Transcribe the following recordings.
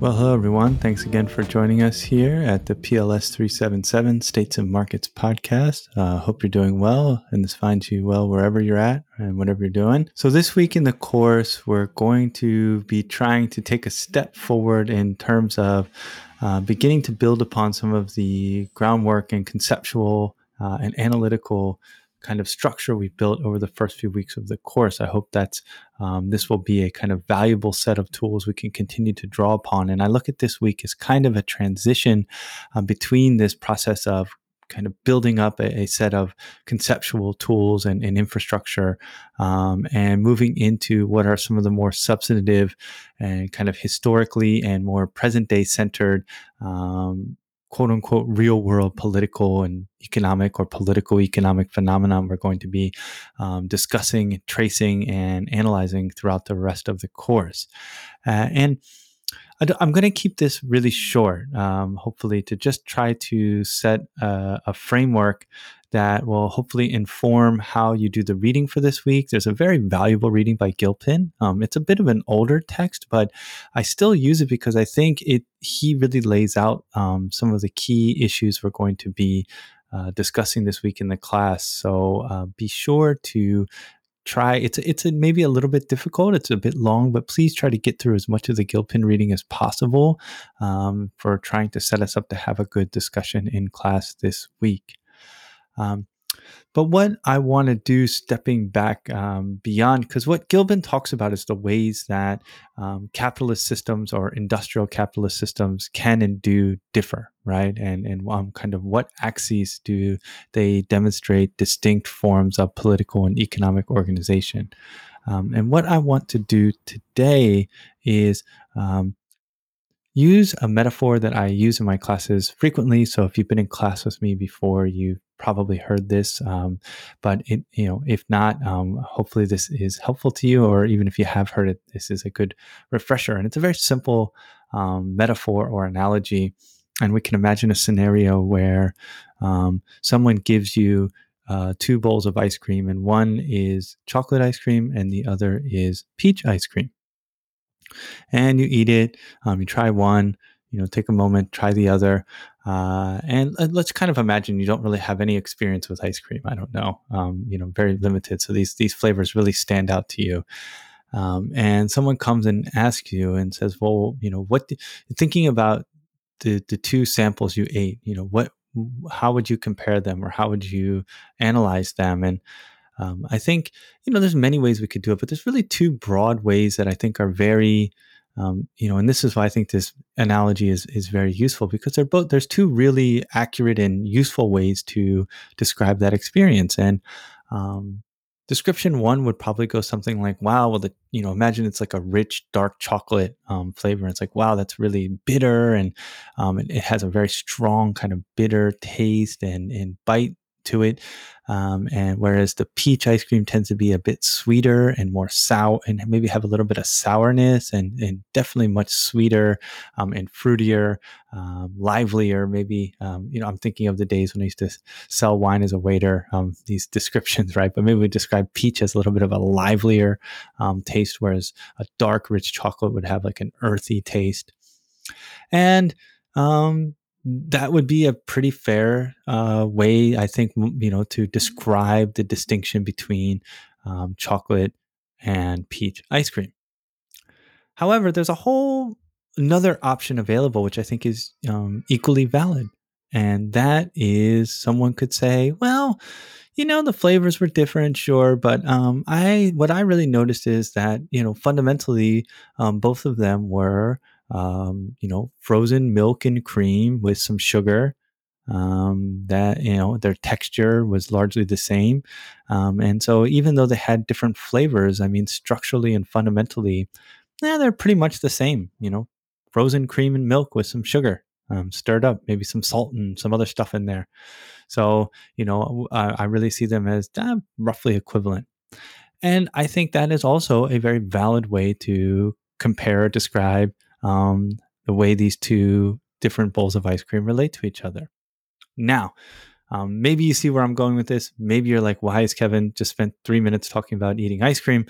Well, hello everyone. Thanks again for joining us here at the PLS 377 States and Markets podcast. Uh, hope you're doing well and this finds you well wherever you're at and whatever you're doing. So, this week in the course, we're going to be trying to take a step forward in terms of uh, beginning to build upon some of the groundwork and conceptual uh, and analytical kind of structure we've built over the first few weeks of the course. I hope that um, this will be a kind of valuable set of tools we can continue to draw upon. And I look at this week as kind of a transition um, between this process of kind of building up a, a set of conceptual tools and, and infrastructure um, and moving into what are some of the more substantive and kind of historically and more present day centered um, quote unquote real world political and economic or political economic phenomenon we're going to be um, discussing, tracing, and analyzing throughout the rest of the course. Uh, and I'm going to keep this really short, um, hopefully, to just try to set a, a framework that will hopefully inform how you do the reading for this week. There's a very valuable reading by Gilpin. Um, it's a bit of an older text, but I still use it because I think it he really lays out um, some of the key issues we're going to be uh, discussing this week in the class. So uh, be sure to try it's it's a, maybe a little bit difficult it's a bit long but please try to get through as much of the gilpin reading as possible um, for trying to set us up to have a good discussion in class this week. Um, but what I want to do, stepping back um, beyond, because what Gilpin talks about is the ways that um, capitalist systems or industrial capitalist systems can and do differ, right? And and um, kind of what axes do they demonstrate distinct forms of political and economic organization? Um, and what I want to do today is um, use a metaphor that I use in my classes frequently. So if you've been in class with me before, you've probably heard this, um, but it, you know, if not, um, hopefully this is helpful to you, or even if you have heard it, this is a good refresher. And it's a very simple um, metaphor or analogy, and we can imagine a scenario where um, someone gives you uh, two bowls of ice cream, and one is chocolate ice cream, and the other is peach ice cream. And you eat it. Um, you try one, you know take a moment try the other uh, and let's kind of imagine you don't really have any experience with ice cream i don't know um, you know very limited so these these flavors really stand out to you um, and someone comes and asks you and says well you know what thinking about the the two samples you ate you know what how would you compare them or how would you analyze them and um, i think you know there's many ways we could do it but there's really two broad ways that i think are very um, you know, and this is why I think this analogy is is very useful because they're both there's two really accurate and useful ways to describe that experience. And um, description one would probably go something like, "Wow, well, the you know, imagine it's like a rich dark chocolate um, flavor. It's like, wow, that's really bitter, and um, it, it has a very strong kind of bitter taste and and bite to it. Um, and whereas the peach ice cream tends to be a bit sweeter and more sour and maybe have a little bit of sourness and, and definitely much sweeter um, and fruitier, um, livelier. Maybe, um, you know, I'm thinking of the days when I used to sell wine as a waiter, um, these descriptions, right? But maybe we describe peach as a little bit of a livelier um, taste, whereas a dark, rich chocolate would have like an earthy taste. And um, that would be a pretty fair uh, way, I think, you know, to describe the distinction between um, chocolate and peach ice cream. However, there's a whole another option available, which I think is um, equally valid, and that is someone could say, well, you know, the flavors were different, sure, but um, I what I really noticed is that you know fundamentally um, both of them were um, you know, frozen milk and cream with some sugar. Um, that you know their texture was largely the same, um, and so even though they had different flavors, I mean, structurally and fundamentally, yeah, they're pretty much the same. You know, frozen cream and milk with some sugar um, stirred up, maybe some salt and some other stuff in there. So you know, I, I really see them as uh, roughly equivalent, and I think that is also a very valid way to compare, describe um, the way these two different bowls of ice cream relate to each other. Now, um, maybe you see where I'm going with this. Maybe you're like, why is Kevin just spent three minutes talking about eating ice cream?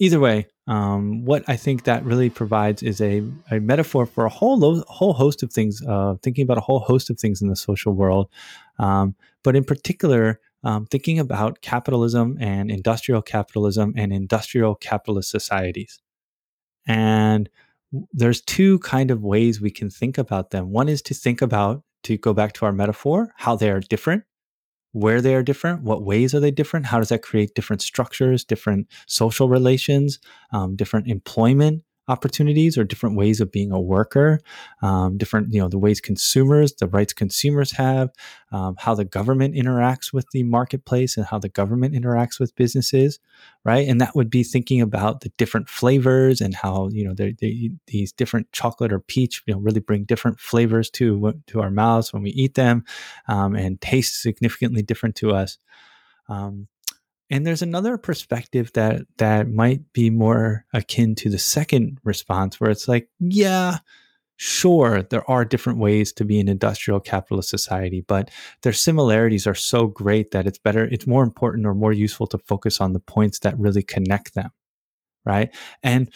either way, um, what I think that really provides is a, a metaphor for a whole lo- whole host of things. Uh, thinking about a whole host of things in the social world, um, but in particular, um, thinking about capitalism and industrial capitalism and industrial capitalist societies. And there's two kind of ways we can think about them. One is to think about to go back to our metaphor, how they are different where they are different, what ways are they different, how does that create different structures, different social relations, um, different employment opportunities or different ways of being a worker, um, different, you know, the ways consumers, the rights consumers have, um, how the government interacts with the marketplace and how the government interacts with businesses, right? And that would be thinking about the different flavors and how, you know, they, they, these different chocolate or peach, you know, really bring different flavors to, to our mouths when we eat them um, and taste significantly different to us. Um, and there's another perspective that that might be more akin to the second response where it's like yeah sure there are different ways to be an industrial capitalist society but their similarities are so great that it's better it's more important or more useful to focus on the points that really connect them right? And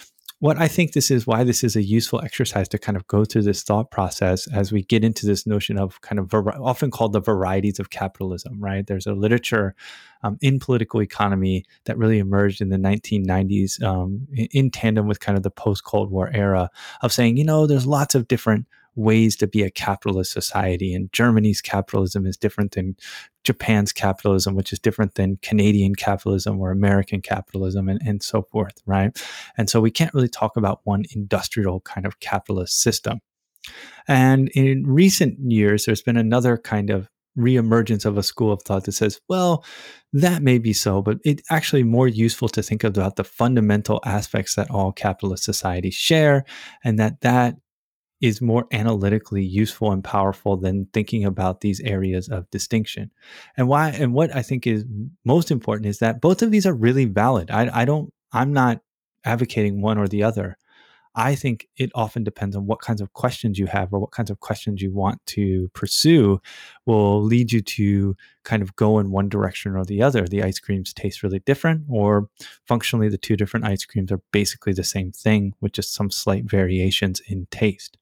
what I think this is why this is a useful exercise to kind of go through this thought process as we get into this notion of kind of var- often called the varieties of capitalism, right? There's a literature um, in political economy that really emerged in the 1990s um, in, in tandem with kind of the post Cold War era of saying, you know, there's lots of different ways to be a capitalist society. And Germany's capitalism is different than Japan's capitalism, which is different than Canadian capitalism or American capitalism, and, and so forth, right? And so we can't really talk about one industrial kind of capitalist system. And in recent years, there's been another kind of reemergence of a school of thought that says, well, that may be so, but it's actually more useful to think about the fundamental aspects that all capitalist societies share, and that that is more analytically useful and powerful than thinking about these areas of distinction. And why and what I think is most important is that both of these are really valid. I, I don't I'm not advocating one or the other. I think it often depends on what kinds of questions you have or what kinds of questions you want to pursue will lead you to kind of go in one direction or the other. The ice creams taste really different, or functionally, the two different ice creams are basically the same thing with just some slight variations in taste.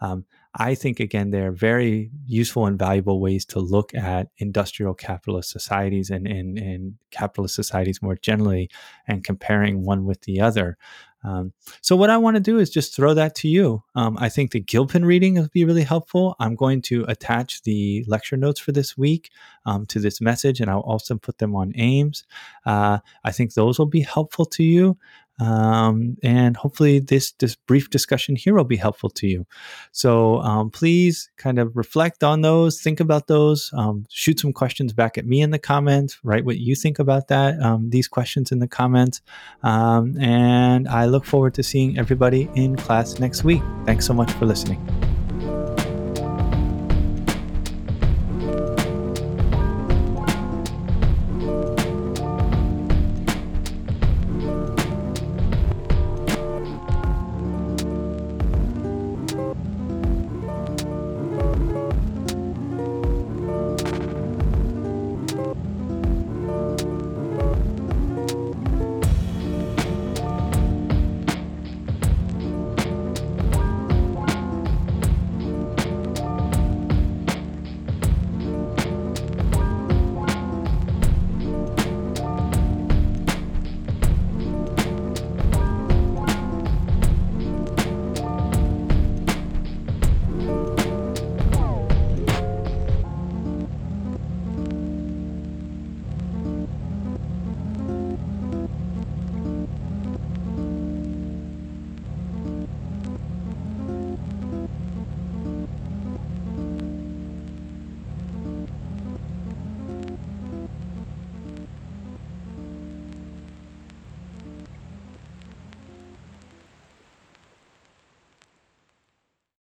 Um, I think, again, they're very useful and valuable ways to look at industrial capitalist societies and, and, and capitalist societies more generally and comparing one with the other. Um, so what I want to do is just throw that to you. Um, I think the Gilpin reading will be really helpful. I'm going to attach the lecture notes for this week um, to this message, and I'll also put them on Ames. Uh, I think those will be helpful to you. Um, and hopefully this this brief discussion here will be helpful to you. So um, please kind of reflect on those, think about those, um, shoot some questions back at me in the comments, write what you think about that um, these questions in the comments, um, and I look forward to seeing everybody in class next week. Thanks so much for listening.